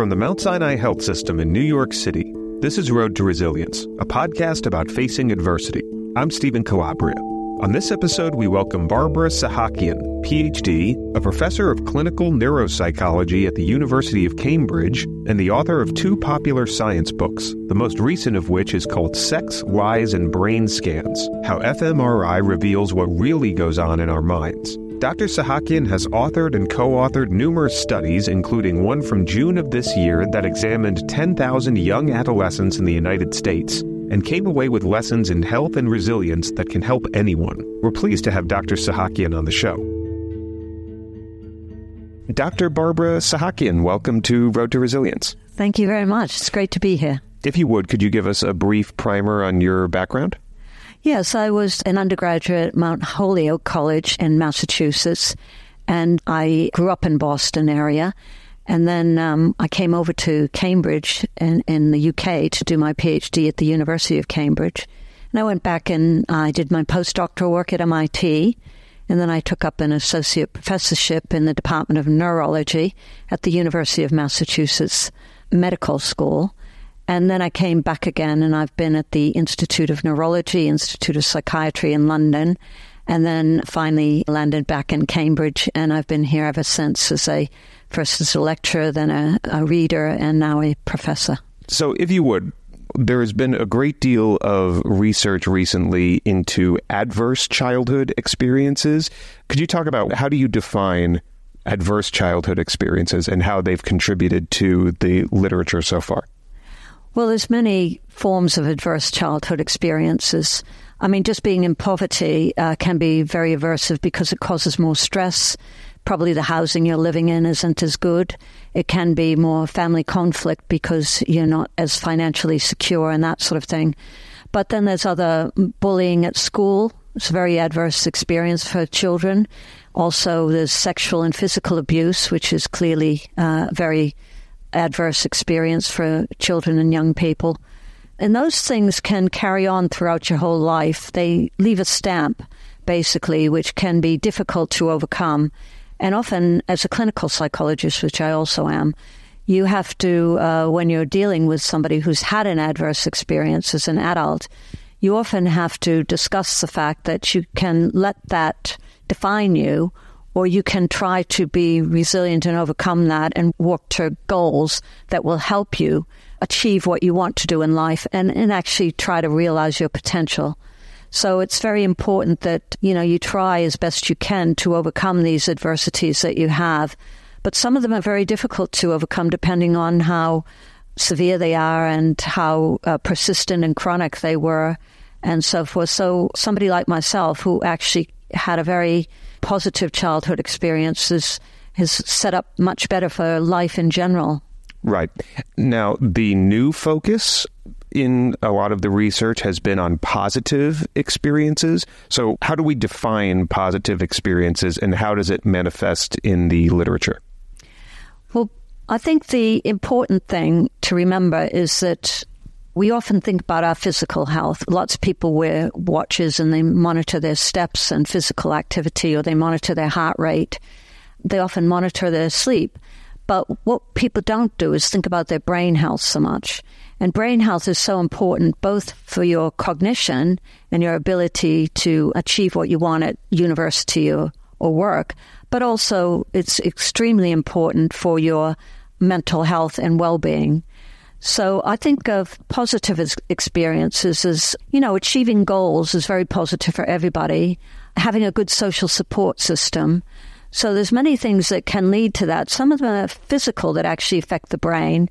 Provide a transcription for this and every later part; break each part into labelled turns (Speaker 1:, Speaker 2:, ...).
Speaker 1: From the Mount Sinai Health System in New York City, this is Road to Resilience, a podcast about facing adversity. I'm Stephen Calabria. On this episode, we welcome Barbara Sahakian, PhD, a professor of clinical neuropsychology at the University of Cambridge, and the author of two popular science books, the most recent of which is called Sex, Lies, and Brain Scans How fMRI Reveals What Really Goes On in Our Minds. Dr. Sahakian has authored and co authored numerous studies, including one from June of this year that examined 10,000 young adolescents in the United States and came away with lessons in health and resilience that can help anyone. We're pleased to have Dr. Sahakian on the show. Dr. Barbara Sahakian, welcome to Road to Resilience.
Speaker 2: Thank you very much. It's great to be here.
Speaker 1: If you would, could you give us a brief primer on your background?
Speaker 2: Yes, I was an undergraduate at Mount Holyoke College in Massachusetts, and I grew up in Boston area. And then um, I came over to Cambridge in, in the UK to do my PhD at the University of Cambridge. And I went back and I did my postdoctoral work at MIT. And then I took up an associate professorship in the Department of Neurology at the University of Massachusetts Medical School. And then I came back again and I've been at the Institute of Neurology, Institute of Psychiatry in London, and then finally landed back in Cambridge. And I've been here ever since as a first as a lecturer, then a, a reader, and now a professor.
Speaker 1: So, if you would, there has been a great deal of research recently into adverse childhood experiences. Could you talk about how do you define adverse childhood experiences and how they've contributed to the literature so far?
Speaker 2: Well, there's many forms of adverse childhood experiences. I mean, just being in poverty uh, can be very aversive because it causes more stress probably the housing you're living in isn't as good. It can be more family conflict because you're not as financially secure and that sort of thing. But then there's other bullying at school. It's a very adverse experience for children. Also, there's sexual and physical abuse, which is clearly a very adverse experience for children and young people. And those things can carry on throughout your whole life. They leave a stamp, basically, which can be difficult to overcome. And often, as a clinical psychologist, which I also am, you have to, uh, when you're dealing with somebody who's had an adverse experience as an adult, you often have to discuss the fact that you can let that define you, or you can try to be resilient and overcome that and work to goals that will help you achieve what you want to do in life and, and actually try to realize your potential. So it's very important that, you know, you try as best you can to overcome these adversities that you have. But some of them are very difficult to overcome depending on how severe they are and how uh, persistent and chronic they were and so forth. So somebody like myself who actually had a very positive childhood experiences is set up much better for life in general.
Speaker 1: Right. Now, the new focus in a lot of the research has been on positive experiences. So, how do we define positive experiences and how does it manifest in the literature?
Speaker 2: Well, I think the important thing to remember is that we often think about our physical health. Lots of people wear watches and they monitor their steps and physical activity or they monitor their heart rate. They often monitor their sleep. But what people don't do is think about their brain health so much. And brain health is so important both for your cognition and your ability to achieve what you want at university or, or work, but also it's extremely important for your mental health and well being. So I think of positive experiences as, you know, achieving goals is very positive for everybody. Having a good social support system, so there's many things that can lead to that. Some of them are physical that actually affect the brain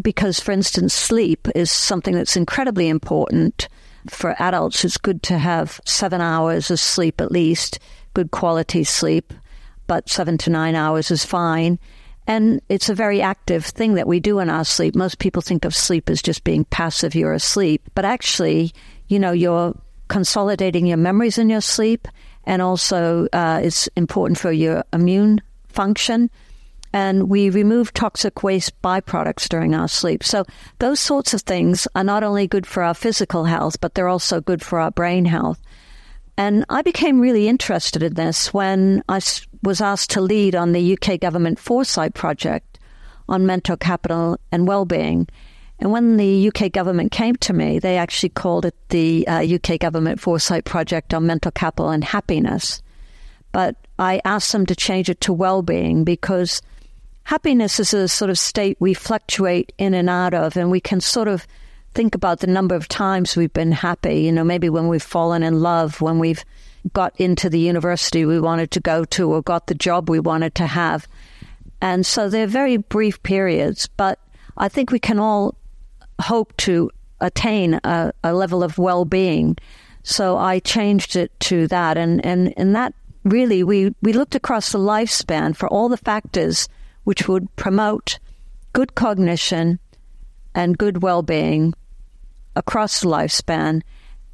Speaker 2: because, for instance, sleep is something that's incredibly important for adults. It's good to have seven hours of sleep at least, good quality sleep, but seven to nine hours is fine. And it's a very active thing that we do in our sleep. Most people think of sleep as just being passive, you're asleep. But actually, you know, you're consolidating your memories in your sleep and also uh, it's important for your immune function. And we remove toxic waste byproducts during our sleep. So those sorts of things are not only good for our physical health, but they're also good for our brain health. And I became really interested in this when I was asked to lead on the UK government foresight project on mental capital and well-being. And when the UK government came to me, they actually called it the uh, UK Government Foresight Project on Mental Capital and Happiness. But I asked them to change it to well-being because happiness is a sort of state we fluctuate in and out of, and we can sort of think about the number of times we've been happy. You know, maybe when we've fallen in love, when we've got into the university we wanted to go to, or got the job we wanted to have. And so they're very brief periods, but I think we can all hope to attain a, a level of well being. So I changed it to that. And, and, and that really, we, we looked across the lifespan for all the factors which would promote good cognition and good well being across the lifespan.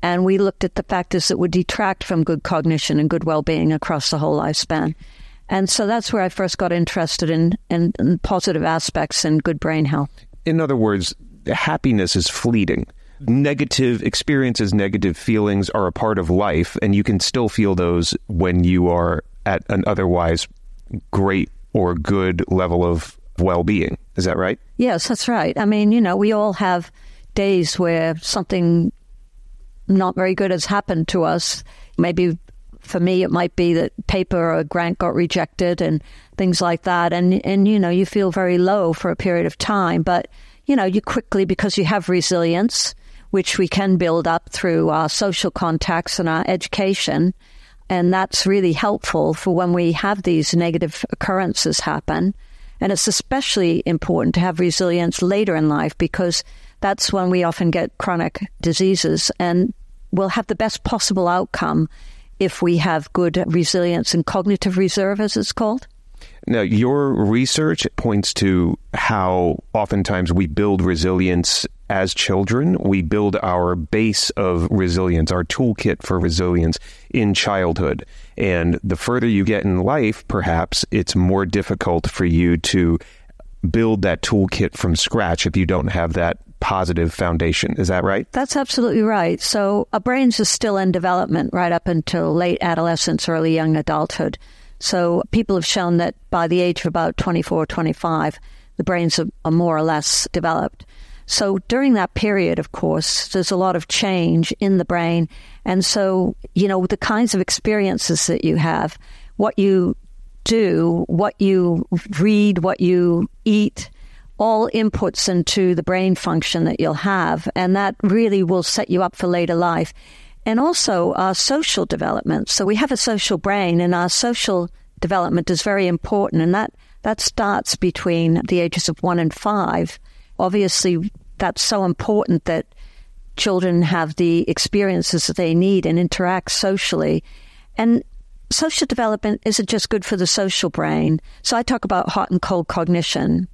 Speaker 2: And we looked at the factors that would detract from good cognition and good well being across the whole lifespan. And so that's where I first got interested in, in, in positive aspects and good brain health.
Speaker 1: In other words, happiness is fleeting. Negative experiences, negative feelings are a part of life, and you can still feel those when you are at an otherwise great or good level of well being. Is that right?
Speaker 2: Yes, that's right. I mean, you know, we all have days where something not very good has happened to us. Maybe for me, it might be that paper or grant got rejected and things like that. And, and, you know, you feel very low for a period of time. But you know, you quickly, because you have resilience, which we can build up through our social contacts and our education. And that's really helpful for when we have these negative occurrences happen. And it's especially important to have resilience later in life because that's when we often get chronic diseases and we'll have the best possible outcome if we have good resilience and cognitive reserve, as it's called.
Speaker 1: Now, your research points to how oftentimes we build resilience as children. We build our base of resilience, our toolkit for resilience in childhood. And the further you get in life, perhaps it's more difficult for you to build that toolkit from scratch if you don't have that positive foundation. Is that right?
Speaker 2: That's absolutely right. So, our brains are still in development right up until late adolescence, early young adulthood. So people have shown that by the age of about 24, 25, the brains are, are more or less developed. So during that period, of course, there's a lot of change in the brain. And so, you know, the kinds of experiences that you have, what you do, what you read, what you eat, all inputs into the brain function that you'll have. And that really will set you up for later life and also our social development. So we have a social brain, and our social development is very important, and that that starts between the ages of one and five. Obviously, that's so important that children have the experiences that they need and interact socially. And social development isn't just good for the social brain. So I talk about hot and cold cognition.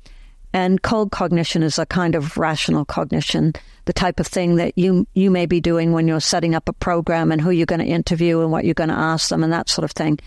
Speaker 2: And cold cognition is a kind of rational cognition, the type of thing that you you may be doing when you're setting up a program and who you're going to interview and what you're going to ask them and that sort of thing.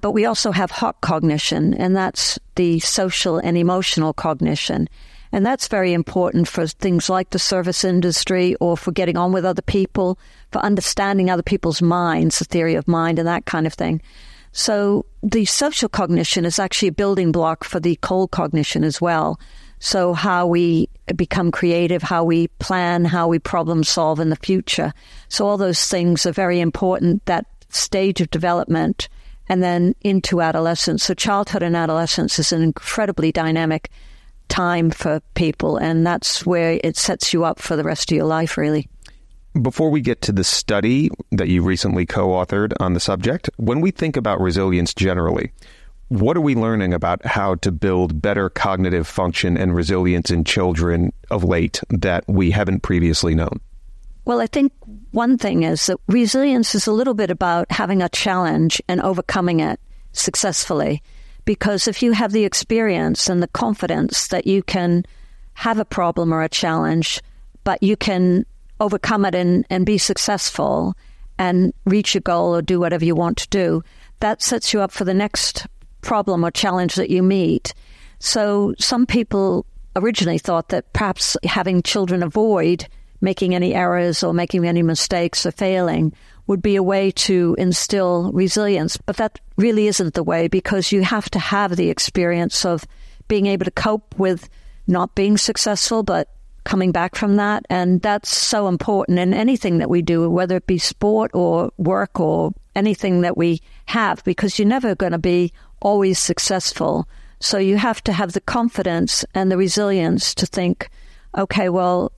Speaker 2: But we also have hot cognition, and that's the social and emotional cognition. And that's very important for things like the service industry or for getting on with other people, for understanding other people's minds, the theory of mind, and that kind of thing. So the social cognition is actually a building block for the cold cognition as well. So how we become creative, how we plan, how we problem solve in the future. So all those things are very important, that stage of development and then into adolescence. So childhood and adolescence is an incredibly dynamic time for people and that's where it sets you up for the rest of your life really.
Speaker 1: Before we get to the study that you recently co authored on the subject, when we think about resilience generally, what are we learning about how to build better cognitive function and resilience in children of late that we haven't previously known?
Speaker 2: Well, I think one thing is that resilience is a little bit about having a challenge and overcoming it successfully. Because if you have the experience and the confidence that you can have a problem or a challenge, but you can overcome it and, and be successful and reach a goal or do whatever you want to do, that sets you up for the next problem or challenge that you meet. So some people originally thought that perhaps having children avoid making any errors or making any mistakes or failing would be a way to instill resilience. But that really isn't the way because you have to have the experience of being able to cope with not being successful, but coming back from that. And that's so important in anything that we do, whether it be sport or work or anything that we have, because you're never going to be always successful. So you have to have the confidence and the resilience to think, okay, well,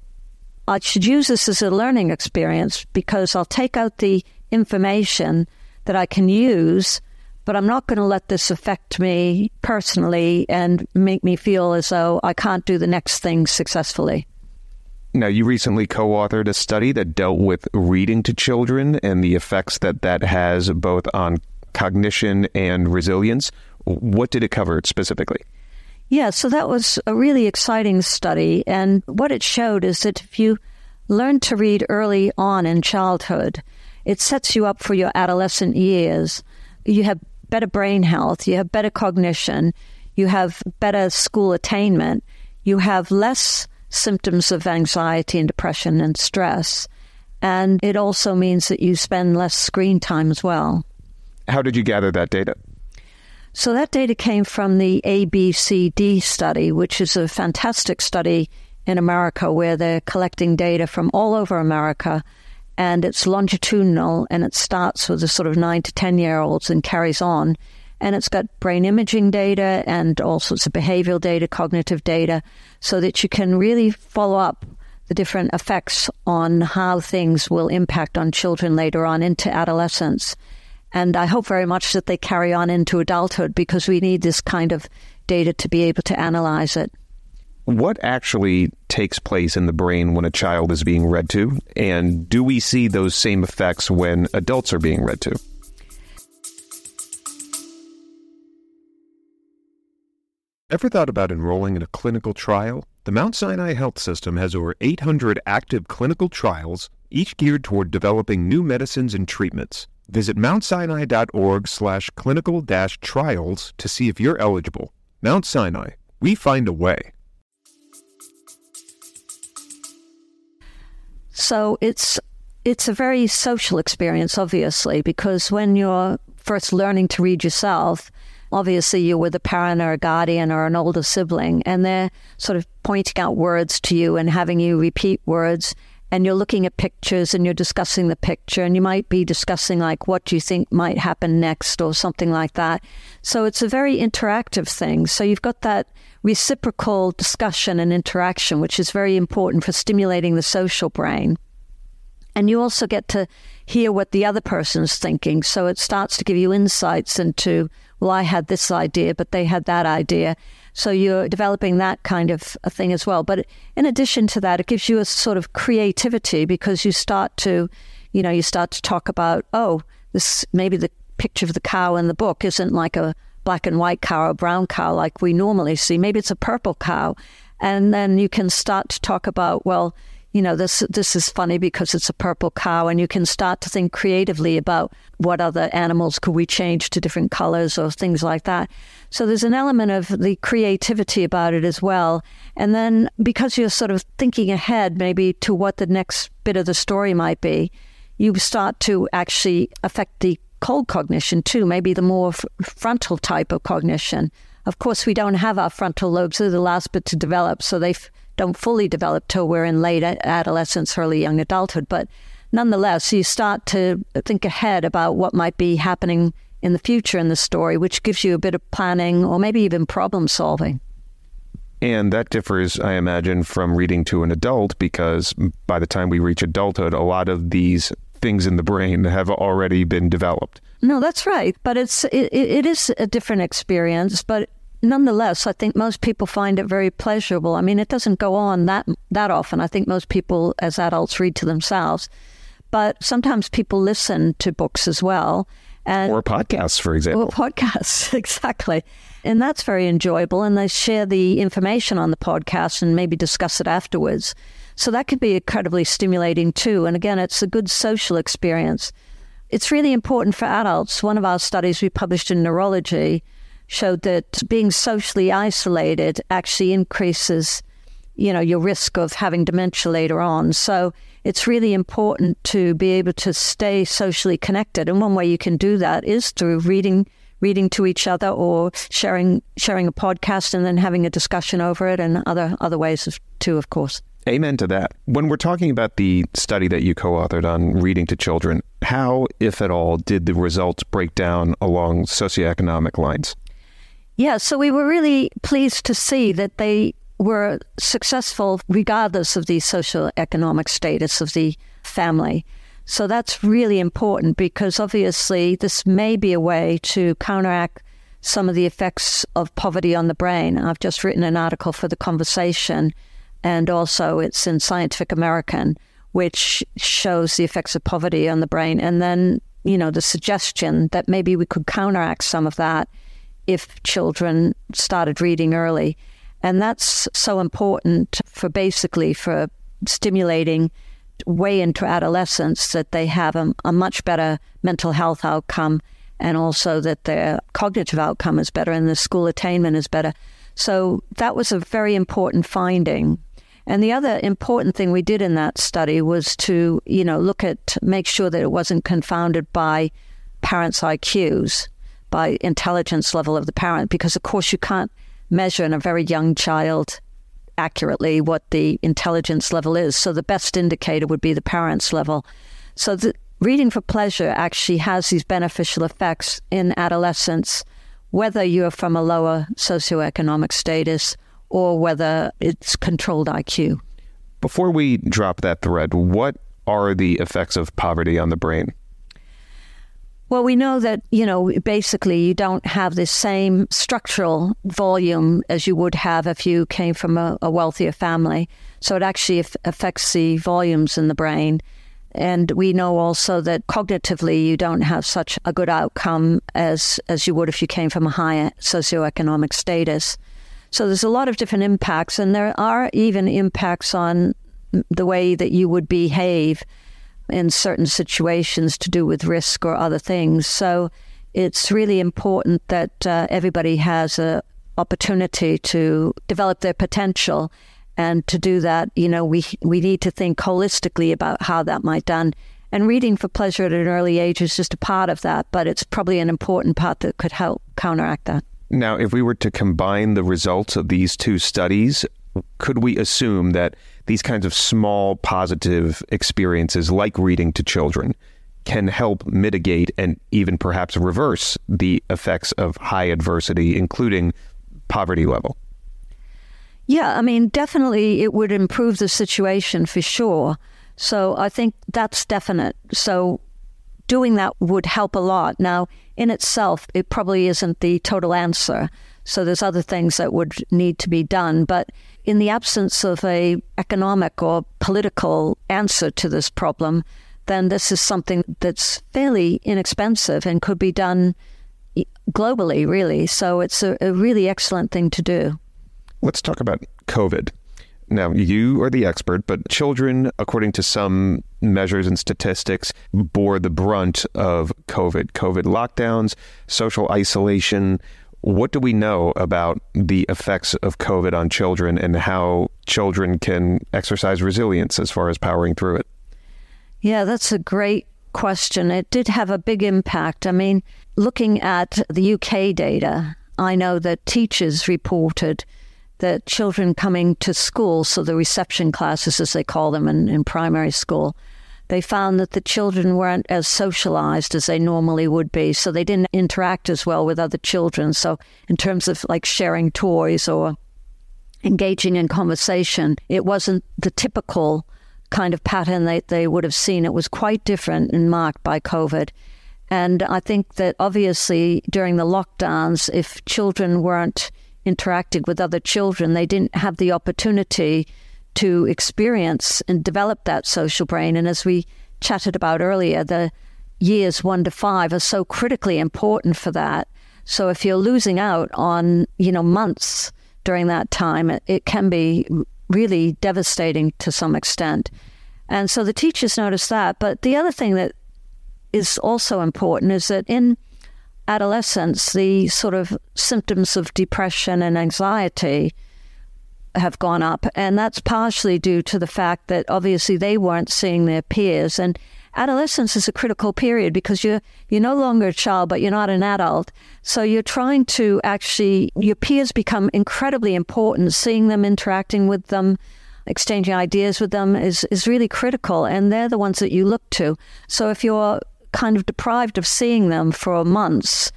Speaker 2: I should use this as a learning experience because I'll take out the information that I can use, but I'm not going to let this affect me personally and make me feel as though I can't do the next thing successfully.
Speaker 1: Now, you recently co authored a study that dealt with reading to children and the effects that that has both on cognition and resilience. What did it cover specifically?
Speaker 2: Yeah, so that was a really exciting study. And what it showed is that if you learn to read early on in childhood, it sets you up for your adolescent years. You have better brain health, you have better cognition, you have better school attainment, you have less symptoms of anxiety and depression and stress. And it also means that you spend less screen time as well.
Speaker 1: How did you gather that data?
Speaker 2: So that data came from the ABCD study, which is a fantastic study in America where they're collecting data from all over America and it's longitudinal and it starts with the sort of nine to 10 year olds and carries on and it's got brain imaging data and all sorts of behavioral data, cognitive data, so that you can really follow up the different effects on how things will impact on children later on into adolescence. And I hope very much that they carry on into adulthood because we need this kind of data to be able to analyze it.
Speaker 1: What actually takes place in the brain when a child is being read to? And do we see those same effects when adults are being read to? Ever thought about enrolling in a clinical trial? The Mount Sinai Health System has over 800 active clinical trials, each geared toward developing new medicines and treatments. Visit mountsinai.org slash clinical dash trials to see if you're eligible. Mount Sinai, we find a way.
Speaker 2: So it's it's a very social experience, obviously, because when you're first learning to read yourself, obviously you're with a parent or a guardian or an older sibling, and they're sort of pointing out words to you and having you repeat words. And you're looking at pictures and you're discussing the picture, and you might be discussing, like, what do you think might happen next or something like that. So it's a very interactive thing. So you've got that reciprocal discussion and interaction, which is very important for stimulating the social brain. And you also get to hear what the other person's thinking. So it starts to give you insights into well, I had this idea, but they had that idea. So you're developing that kind of a thing as well. But in addition to that, it gives you a sort of creativity because you start to, you know, you start to talk about, oh, this maybe the picture of the cow in the book isn't like a black and white cow or brown cow like we normally see. Maybe it's a purple cow. And then you can start to talk about, well, you know, this this is funny because it's a purple cow, and you can start to think creatively about what other animals could we change to different colors or things like that. So there's an element of the creativity about it as well. And then because you're sort of thinking ahead, maybe to what the next bit of the story might be, you start to actually affect the cold cognition too, maybe the more f- frontal type of cognition. Of course, we don't have our frontal lobes; they're the last bit to develop, so they f- don't fully develop till we're in late adolescence, early young adulthood. But nonetheless, you start to think ahead about what might be happening in the future in the story, which gives you a bit of planning or maybe even problem solving.
Speaker 1: And that differs, I imagine, from reading to an adult because by the time we reach adulthood, a lot of these things in the brain have already been developed.
Speaker 2: No, that's right. But it's it, it is a different experience. But nonetheless, I think most people find it very pleasurable. I mean, it doesn't go on that that often. I think most people, as adults, read to themselves, but sometimes people listen to books as well.
Speaker 1: And, or podcasts, for example.
Speaker 2: Or podcasts, exactly. And that's very enjoyable. And they share the information on the podcast and maybe discuss it afterwards. So that could be incredibly stimulating too. And again, it's a good social experience. It's really important for adults. One of our studies we published in Neurology showed that being socially isolated actually increases, you know, your risk of having dementia later on. So it's really important to be able to stay socially connected. And one way you can do that is through reading reading to each other or sharing sharing a podcast and then having a discussion over it and other other ways of, too of course
Speaker 1: Amen to that. When we're talking about the study that you co authored on reading to children, how, if at all, did the results break down along socioeconomic lines?
Speaker 2: Yeah, so we were really pleased to see that they were successful regardless of the socioeconomic status of the family. So that's really important because obviously this may be a way to counteract some of the effects of poverty on the brain. I've just written an article for the conversation, and also it's in Scientific American, which shows the effects of poverty on the brain. And then, you know, the suggestion that maybe we could counteract some of that if children started reading early. And that's so important for basically for stimulating way into adolescence that they have a, a much better mental health outcome and also that their cognitive outcome is better and the school attainment is better. So that was a very important finding. And the other important thing we did in that study was to, you know, look at make sure that it wasn't confounded by parents' IQs, by intelligence level of the parent, because of course you can't measure in a very young child accurately what the intelligence level is. So the best indicator would be the parent's level. So the reading for pleasure actually has these beneficial effects in adolescence, whether you're from a lower socioeconomic status or whether it's controlled IQ.
Speaker 1: Before we drop that thread, what are the effects of poverty on the brain?
Speaker 2: Well, we know that, you know, basically you don't have the same structural volume as you would have if you came from a, a wealthier family. So it actually affects the volumes in the brain. And we know also that cognitively you don't have such a good outcome as, as you would if you came from a higher socioeconomic status. So there's a lot of different impacts, and there are even impacts on the way that you would behave in certain situations to do with risk or other things. So it's really important that uh, everybody has a opportunity to develop their potential. And to do that, you know, we we need to think holistically about how that might done. And reading for pleasure at an early age is just a part of that, but it's probably an important part that could help counteract that.
Speaker 1: Now, if we were to combine the results of these two studies, could we assume that these kinds of small positive experiences, like reading to children, can help mitigate and even perhaps reverse the effects of high adversity, including poverty level?
Speaker 2: Yeah, I mean, definitely it would improve the situation for sure. So I think that's definite. So doing that would help a lot. Now, in itself, it probably isn't the total answer. So there's other things that would need to be done. But in the absence of a economic or political answer to this problem, then this is something that's fairly inexpensive and could be done globally, really. So it's a, a really excellent thing to do.
Speaker 1: Let's talk about COVID. Now, you are the expert, but children, according to some measures and statistics, bore the brunt of COVID. COVID lockdowns, social isolation, what do we know about the effects of COVID on children and how children can exercise resilience as far as powering through it?
Speaker 2: Yeah, that's a great question. It did have a big impact. I mean, looking at the UK data, I know that teachers reported that children coming to school, so the reception classes as they call them in, in primary school, they found that the children weren't as socialized as they normally would be. So they didn't interact as well with other children. So, in terms of like sharing toys or engaging in conversation, it wasn't the typical kind of pattern that they would have seen. It was quite different and marked by COVID. And I think that obviously during the lockdowns, if children weren't interacting with other children, they didn't have the opportunity to experience and develop that social brain. And as we chatted about earlier, the years one to five are so critically important for that. So if you're losing out on, you know, months during that time, it, it can be really devastating to some extent. And so the teachers notice that. But the other thing that is also important is that in adolescence, the sort of symptoms of depression and anxiety have gone up, and that's partially due to the fact that obviously they weren't seeing their peers, and adolescence is a critical period because you're you're no longer a child, but you're not an adult. So you're trying to actually your peers become incredibly important. Seeing them, interacting with them, exchanging ideas with them is is really critical, and they're the ones that you look to. So if you're kind of deprived of seeing them for months,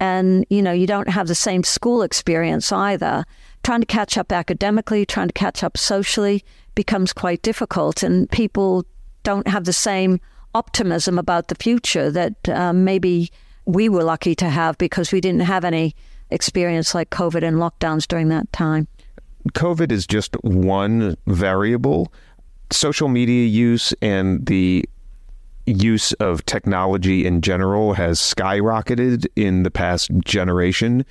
Speaker 2: and you know you don't have the same school experience either, trying to catch up academically, trying to catch up socially becomes quite difficult, and people don't have the same optimism about the future that um, maybe we were lucky to have because we didn't have any experience like COVID and lockdowns during that time.
Speaker 1: COVID is just one variable. Social media use and the use of technology in general has skyrocketed in the past generation.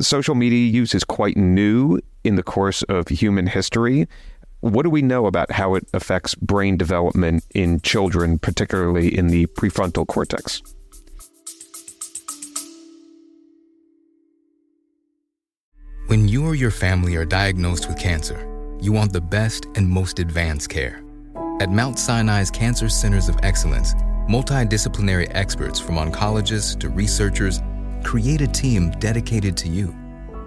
Speaker 1: Social media use is quite new in the course of human history. What do we know about how it affects brain development in children, particularly in the prefrontal cortex?
Speaker 3: When you or your family are diagnosed with cancer, you want the best and most advanced care. At Mount Sinai's Cancer Centers of Excellence, multidisciplinary experts from oncologists to researchers create a team dedicated to you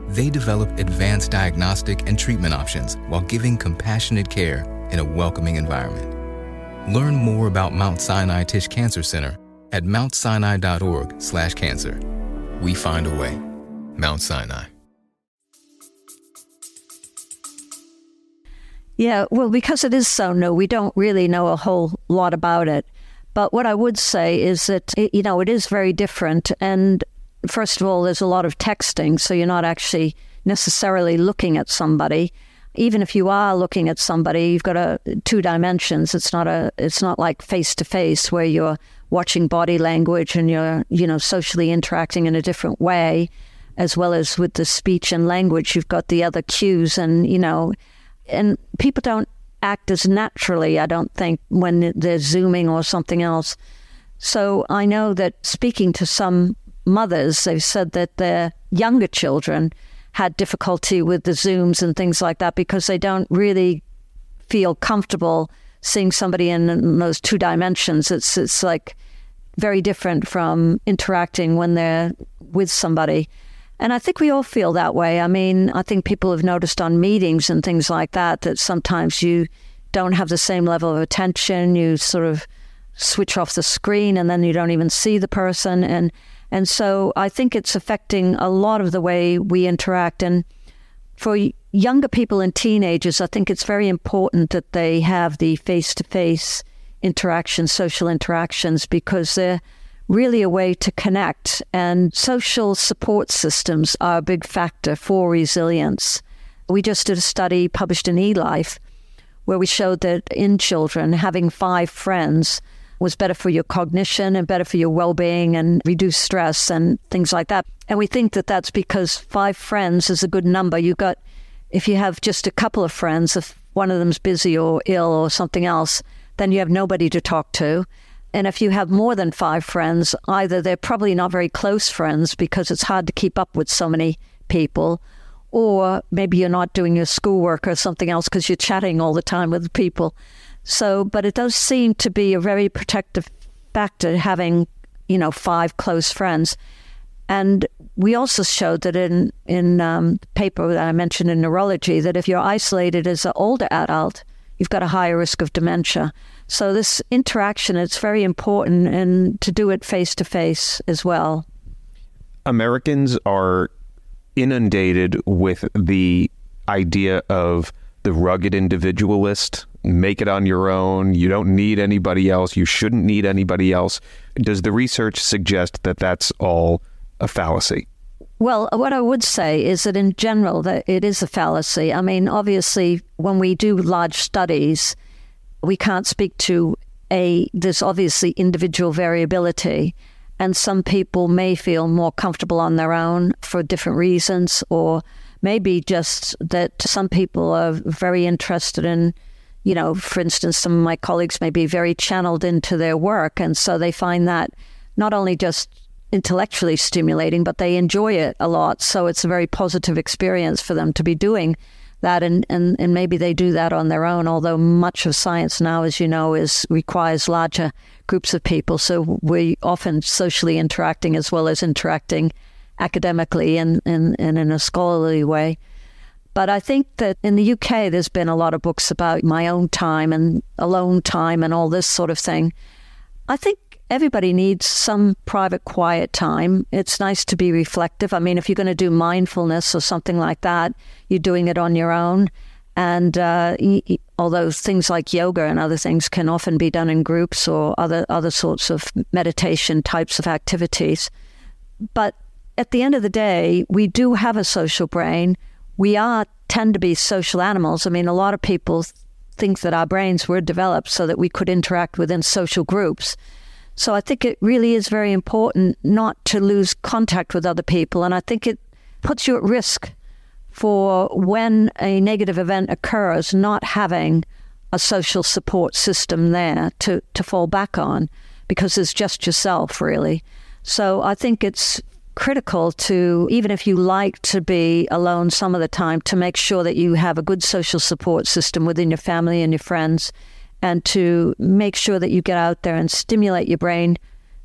Speaker 3: they develop advanced diagnostic and treatment options while giving compassionate care in a welcoming environment. Learn more about Mount Sinai Tisch Cancer Center at mountsinai.org/cancer. We find a way. Mount Sinai.
Speaker 2: Yeah, well, because it is so new, we don't really know a whole lot about it. But what I would say is that, it, you know, it is very different. And first of all, there's a lot of texting, so you're not actually necessarily looking at somebody. Even if you are looking at somebody, you've got a two dimensions. It's not a it's not like face to face where you're watching body language and you're you know socially interacting in a different way, as well as with the speech and language. You've got the other cues, and you know, and people don't act as naturally. I don't think when they're zooming or something else. So I know that speaking to some mothers, they've said that their younger children had difficulty with the Zooms and things like that because they don't really feel comfortable seeing somebody in, those two dimensions. It's it's like very different from interacting when they're with somebody. And I think we all feel that way. I mean, I think people have noticed on meetings and things like that that sometimes you don't have the same level of attention. You sort of switch off the screen and then you don't even see the person. And and so I think it's affecting a lot of the way we interact. And for younger people and teenagers, I think it's very important that they have the face to face interactions, social interactions, because they're really a way to connect. And social support systems are a big factor for resilience. We just did a study published in eLife where we showed that in children, having five friends was better for your cognition and better for your well being and reduce stress and things like that. And we think that that's because five friends is a good number. You've got, if you have just a couple of friends, if one of them's busy or ill or something else, then you have nobody to talk to. And if you have more than five friends, either they're probably not very close friends because it's hard to keep up with so many people, or maybe you're not doing your schoolwork or something else because you're chatting all the time with people. So, but it does seem to be a very protective factor having, you know, five close friends. And we also showed that in in um, paper that I mentioned in neurology that if you're isolated as an older adult, you've got a higher risk of dementia. So this interaction it's very important, and to do it face to face as well.
Speaker 1: Americans are inundated with the idea of the rugged individualist make it on your own. You don't need anybody else. You shouldn't need anybody else. Does the research suggest that that's all a fallacy?
Speaker 2: Well, what I would say is that in general that it is a fallacy. I mean, obviously when we do large studies, we can't speak to a there's obviously individual variability and some people may feel more comfortable on their own for different reasons or maybe just that some people are very interested in you know, for instance, some of my colleagues may be very channeled into their work. And so they find that not only just intellectually stimulating, but they enjoy it a lot. So it's a very positive experience for them to be doing that and, and, and maybe they do that on their own, although much of science now, as you know, is requires larger groups of people. So we're often socially interacting as well as interacting academically and, and, and in a scholarly way. But I think that in the UK, there's been a lot of books about my own time and alone time and all this sort of thing. I think everybody needs some private, quiet time. It's nice to be reflective. I mean, if you're going to do mindfulness or something like that, you're doing it on your own. And uh, although things like yoga and other things can often be done in groups or other other sorts of meditation types of activities, but at the end of the day, we do have a social brain we are tend to be social animals. I mean, a lot of people think that our brains were developed so that we could interact within social groups. So I think it really is very important not to lose contact with other people. And I think it puts you at risk for when a negative event occurs, not having a social support system there to, to fall back on because it's just yourself, really. So I think it's critical to, even if you like to be alone some of the time, to make sure that you have a good social support system within your family and your friends, and to make sure that you get out there and stimulate your brain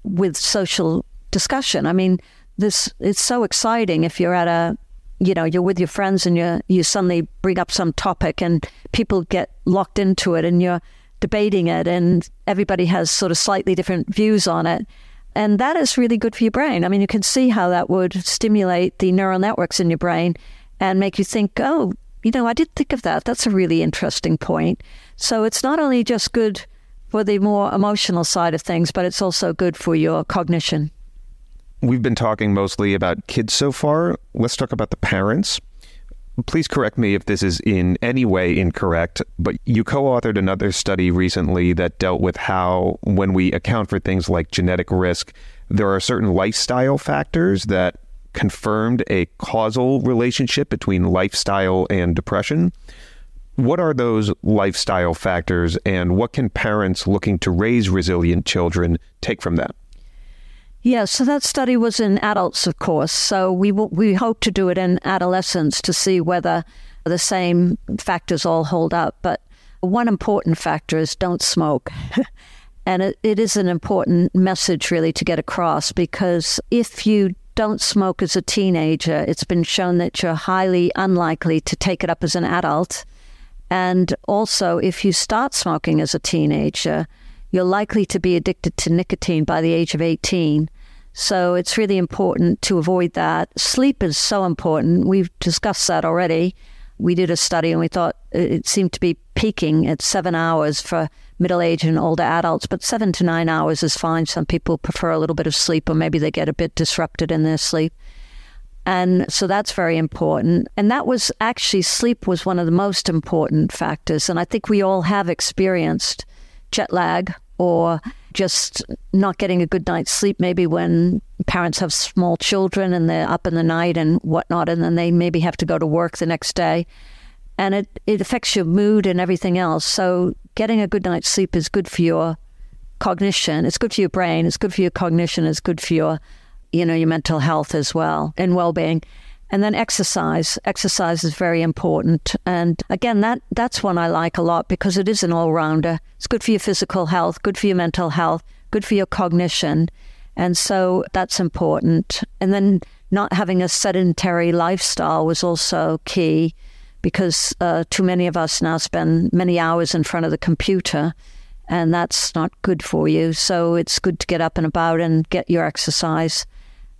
Speaker 2: with social discussion. I mean, this it's so exciting if you're at a you know you're with your friends and you you suddenly bring up some topic and people get locked into it and you're debating it and everybody has sort of slightly different views on it and that is really good for your brain. I mean, you can see how that would stimulate the neural networks in your brain and make you think, oh, you know, I did think of that. That's a really interesting point. So it's not only just good for the more emotional side of things, but it's also good for your cognition.
Speaker 1: We've been talking mostly about kids so far. Let's talk about the parents. Please correct me if this is in any way incorrect, but you co authored another study recently that dealt with how, when we account for things like genetic risk, there are certain lifestyle factors that confirmed a causal relationship between lifestyle and depression. What are those lifestyle factors, and what can parents looking to raise resilient children take from that?
Speaker 2: Yeah, so that study was in adults, of course. So we we hope to do it in adolescents to see whether the same factors all hold up. But one important factor is don't smoke. and it, it is an important message, really, to get across because if you don't smoke as a teenager, it's been shown that you're highly unlikely to take it up as an adult. And also, if you start smoking as a teenager, you're likely to be addicted to nicotine by the age of 18. So it's really important to avoid that. Sleep is so important. We've discussed that already. We did a study and we thought it seemed to be peaking at seven hours for middle aged and older adults, but seven to nine hours is fine. Some people prefer a little bit of sleep or maybe they get a bit disrupted in their sleep. And so that's very important. And that was actually sleep was one of the most important factors. And I think we all have experienced jet lag or just not getting a good night's sleep, maybe when parents have small children and they're up in the night and whatnot, and then they maybe have to go to work the next day. And it, it affects your mood and everything else. So, getting a good night's sleep is good for your cognition, it's good for your brain, it's good for your cognition, it's good for your, you know, your mental health as well and well being. And then exercise. Exercise is very important. And again, that, that's one I like a lot because it is an all rounder. It's good for your physical health, good for your mental health, good for your cognition. And so that's important. And then not having a sedentary lifestyle was also key because uh, too many of us now spend many hours in front of the computer and that's not good for you. So it's good to get up and about and get your exercise.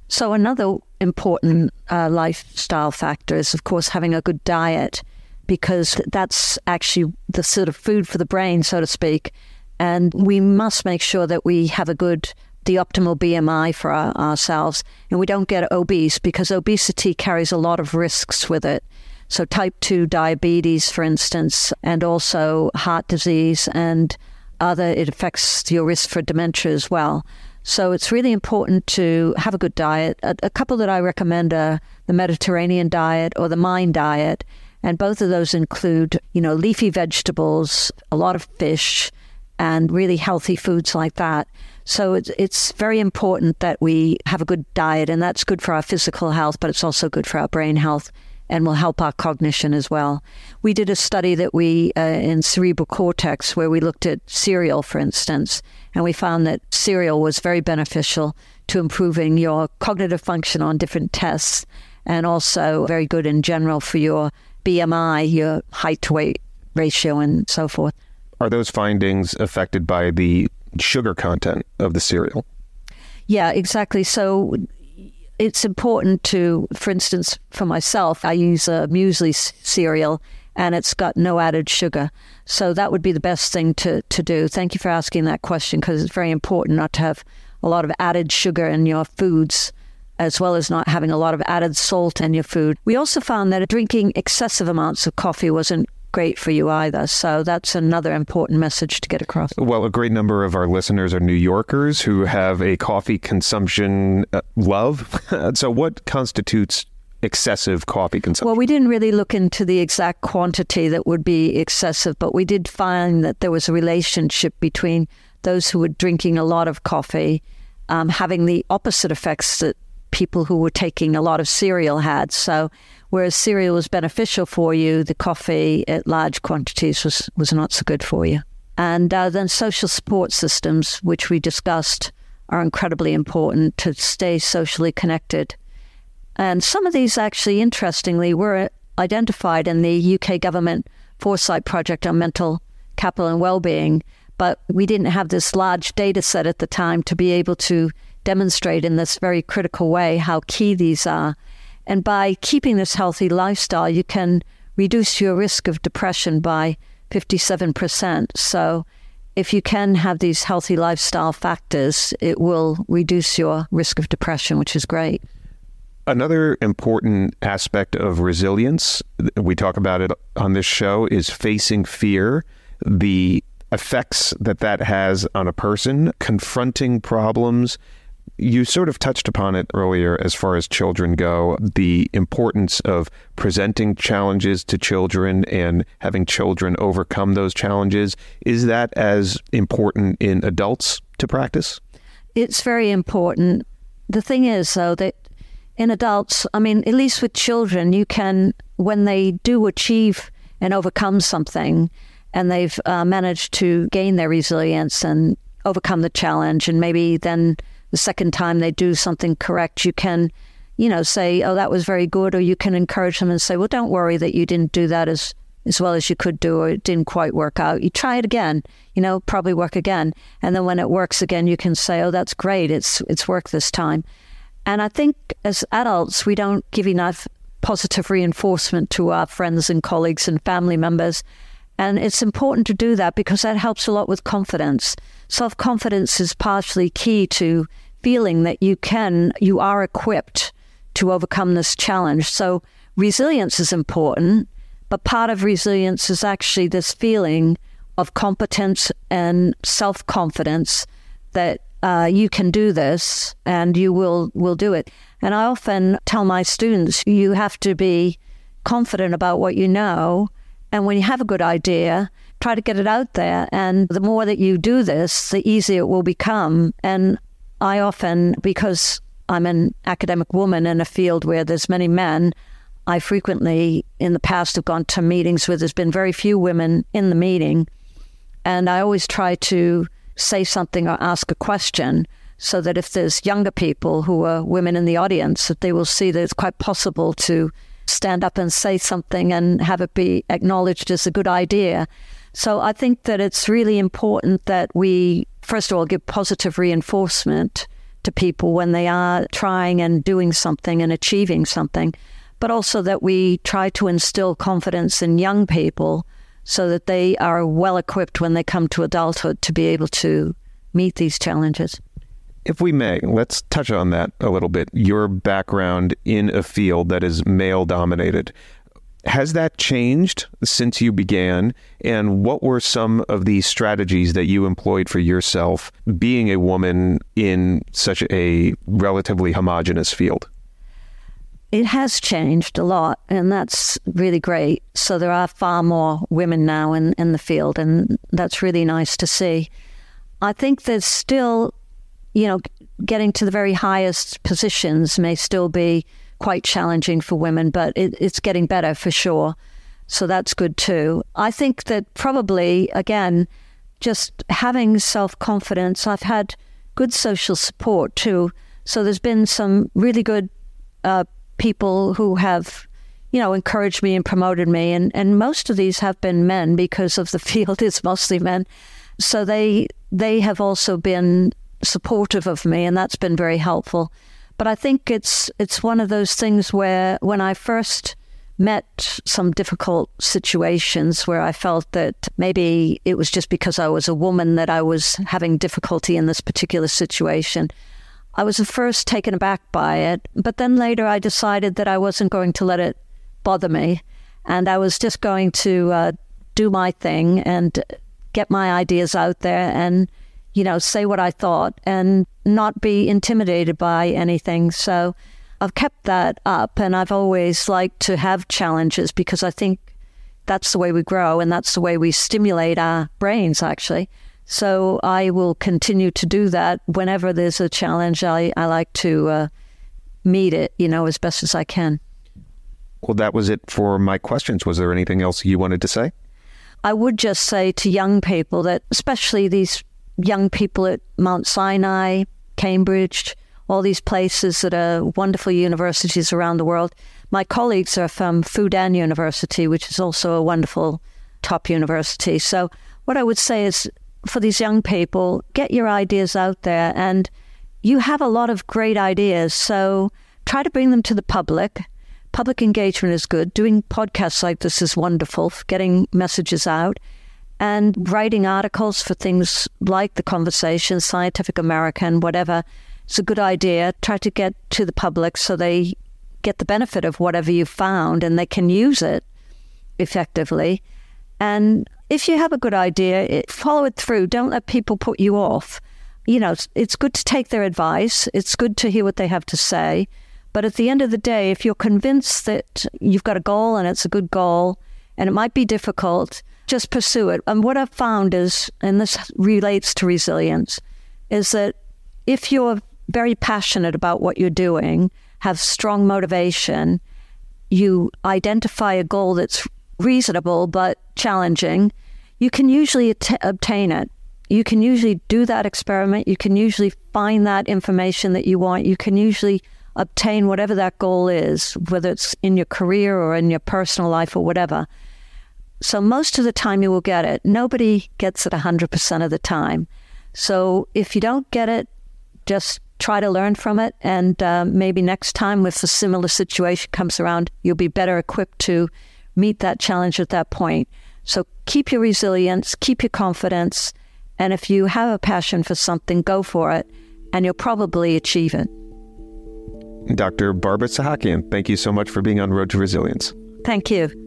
Speaker 2: So, another important uh, lifestyle factor is, of course, having a good diet because that's actually the sort of food for the brain, so to speak. And we must make sure that we have a good, the optimal BMI for our, ourselves and we don't get obese because obesity carries a lot of risks with it. So, type 2 diabetes, for instance, and also heart disease and other, it affects your risk for dementia as well. So it's really important to have a good diet. A, a, couple that I recommend are the Mediterranean diet or the Mind diet. And both of those include, you know, leafy vegetables, a lot of fish, and really healthy foods like that. So it's, it's very important that we have a good diet, and that's good for our physical health, but it's also good for our brain health and will help our cognition as well. We did a study that we uh, in cerebral cortex where we looked at cereal, for instance, and we found that cereal was very beneficial to improving your cognitive function on different tests and also very good in general for your BMI, your height to weight ratio, and so forth.
Speaker 1: Are those findings affected by the sugar content of the cereal?
Speaker 2: Yeah, exactly. So it's important to, for instance, for myself, I use a muesli cereal and it's got no added sugar. So that would be the best thing to, to do. Thank you for asking that question because it's very important not to have a lot of added sugar in your foods as well as not having a lot of added salt in your food. We also found that drinking excessive amounts of coffee wasn't great for you either. So that's another important message to get across.
Speaker 1: Well, a great number of our listeners are New Yorkers who have a coffee consumption uh, love. so, what constitutes excessive coffee consumption?
Speaker 2: Well, we didn't really look into the exact quantity that would be excessive, but we did find that there was a relationship between those who were drinking a lot of coffee um, having the opposite effects that people who were taking a lot of cereal had. So, whereas cereal was beneficial for you, the coffee at large quantities was, was not so good for you. And uh, then social support systems, which we discussed, are incredibly important to stay socially connected. And some of these actually, interestingly, were identified in the UK government foresight project on mental capital and well-being, but we didn't have this large data set at the time to be able to demonstrate in this very critical way how key these are. And by keeping this healthy lifestyle, you can reduce your risk of depression by 57%. So, if you can have these healthy lifestyle factors, it will reduce your risk of depression, which is great.
Speaker 1: Another important aspect of resilience, we talk about it on this show, is facing fear. The effects that that has on a person, confronting problems, you sort of touched upon it earlier as far as children go the importance of presenting challenges to children and having children overcome those challenges. Is that as important in adults to practice?
Speaker 2: It's very important. The thing is, though, that in adults, I mean, at least with children, you can, when they do achieve and overcome something, and they've uh, managed to gain their resilience and overcome the challenge, and maybe then the second time they do something correct, you can, you know, say, "Oh, that was very good," or you can encourage them and say, "Well, don't worry that you didn't do that as as well as you could do, or it didn't quite work out. You try it again. You know, probably work again, and then when it works again, you can say, "Oh, that's great. It's it's worked this time." And I think as adults, we don't give enough positive reinforcement to our friends and colleagues and family members. And it's important to do that because that helps a lot with confidence. Self confidence is partially key to feeling that you can, you are equipped to overcome this challenge. So resilience is important, but part of resilience is actually this feeling of competence and self confidence that uh, you can do this and you will will do it. And I often tell my students, you have to be confident about what you know, and when you have a good idea, try to get it out there. And the more that you do this, the easier it will become. And I often, because I'm an academic woman in a field where there's many men, I frequently in the past have gone to meetings where there's been very few women in the meeting. And I always try to say something or ask a question so that if there's younger people who are women in the audience, that they will see that it's quite possible to stand up and say something and have it be acknowledged as a good idea. So I think that it's really important that we first of all, give positive reinforcement to people when they are trying and doing something and achieving something, but also that we try to instill confidence in young people so that they are well equipped when they come to adulthood to be able to meet these challenges.
Speaker 1: If we may, let's touch on that a little bit. Your background in a field that is male dominated. Has that changed since you began? And what were some of the strategies that you employed for yourself being a woman in such a relatively homogenous field?
Speaker 2: It has changed a lot, and that's really great. So there are far more women now in, in the field, and that's really nice to see. I think there's still, you know, getting to the very highest positions may still be quite challenging for women, but it, it's getting better for sure. So that's good too. I think that probably, again, just having self confidence, I've had good social support too. So there's been some really good uh, people who have, you know, encouraged me and promoted me. And, and most of these have been men because of the field is mostly men. So they they have also been supportive of me, and that's been very helpful. But I think it's it's one of those things where when I first met some difficult situations where I felt that maybe it was just because I was a woman that I was having difficulty in this particular situation. I was at first taken aback by it, but then later I decided that I wasn't going to let it bother me, and I was just going to uh, do my thing and get my ideas out there and you know say what I thought and not be intimidated by anything. So I've kept that up, and I've always liked to have challenges because I think that's the way we grow and that's the way we stimulate our brains actually. So I will continue to do that whenever there's a challenge. I, I like to uh, meet it, you know, as best as I can.
Speaker 1: Well, that was it for my questions. Was there anything else you wanted to say?
Speaker 2: I would just say to young people that, especially these young people at Mount Sinai, Cambridge, all these places that are wonderful universities around the world. My colleagues are from Fudan University, which is also a wonderful top university. So, what I would say is for these young people, get your ideas out there. And you have a lot of great ideas. So try to bring them to the public. Public engagement is good. Doing podcasts like this is wonderful, getting messages out and writing articles for things like The Conversation, Scientific American, whatever. It's a good idea. Try to get to the public so they get the benefit of whatever you found and they can use it effectively. And if you have a good idea, follow it through. Don't let people put you off. You know, it's good to take their advice. It's good to hear what they have to say. But at the end of the day, if you're convinced that you've got a goal and it's a good goal and it might be difficult, just pursue it. And what I've found is, and this relates to resilience, is that if you're very passionate about what you're doing, have strong motivation, you identify a goal that's reasonable but challenging, you can usually at- obtain it. You can usually do that experiment. You can usually find that information that you want. You can usually obtain whatever that goal is, whether it's in your career or in your personal life or whatever. So, most of the time, you will get it. Nobody gets it 100% of the time. So, if you don't get it, just try to learn from it. And uh, maybe next time, if a similar situation comes around, you'll be better equipped to meet that challenge at that point. So keep your resilience, keep your confidence, and if you have a passion for something, go for it, and you'll probably achieve it.
Speaker 1: Dr. Barbara Sahakian, thank you so much for being on Road to Resilience.
Speaker 2: Thank you.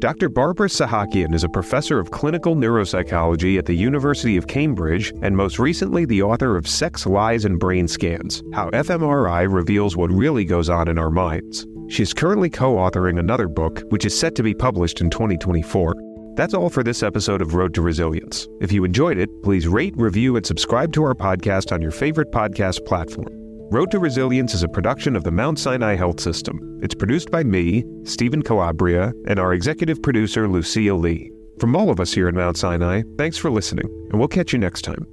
Speaker 1: Dr. Barbara Sahakian is a professor of clinical neuropsychology at the University of Cambridge and most recently the author of Sex, Lies, and Brain Scans How fMRI Reveals What Really Goes On in Our Minds. She's currently co authoring another book, which is set to be published in 2024. That's all for this episode of Road to Resilience. If you enjoyed it, please rate, review, and subscribe to our podcast on your favorite podcast platform. Road to Resilience is a production of the Mount Sinai Health System. It's produced by me, Stephen Calabria, and our executive producer, Lucia Lee. From all of us here at Mount Sinai, thanks for listening, and we'll catch you next time.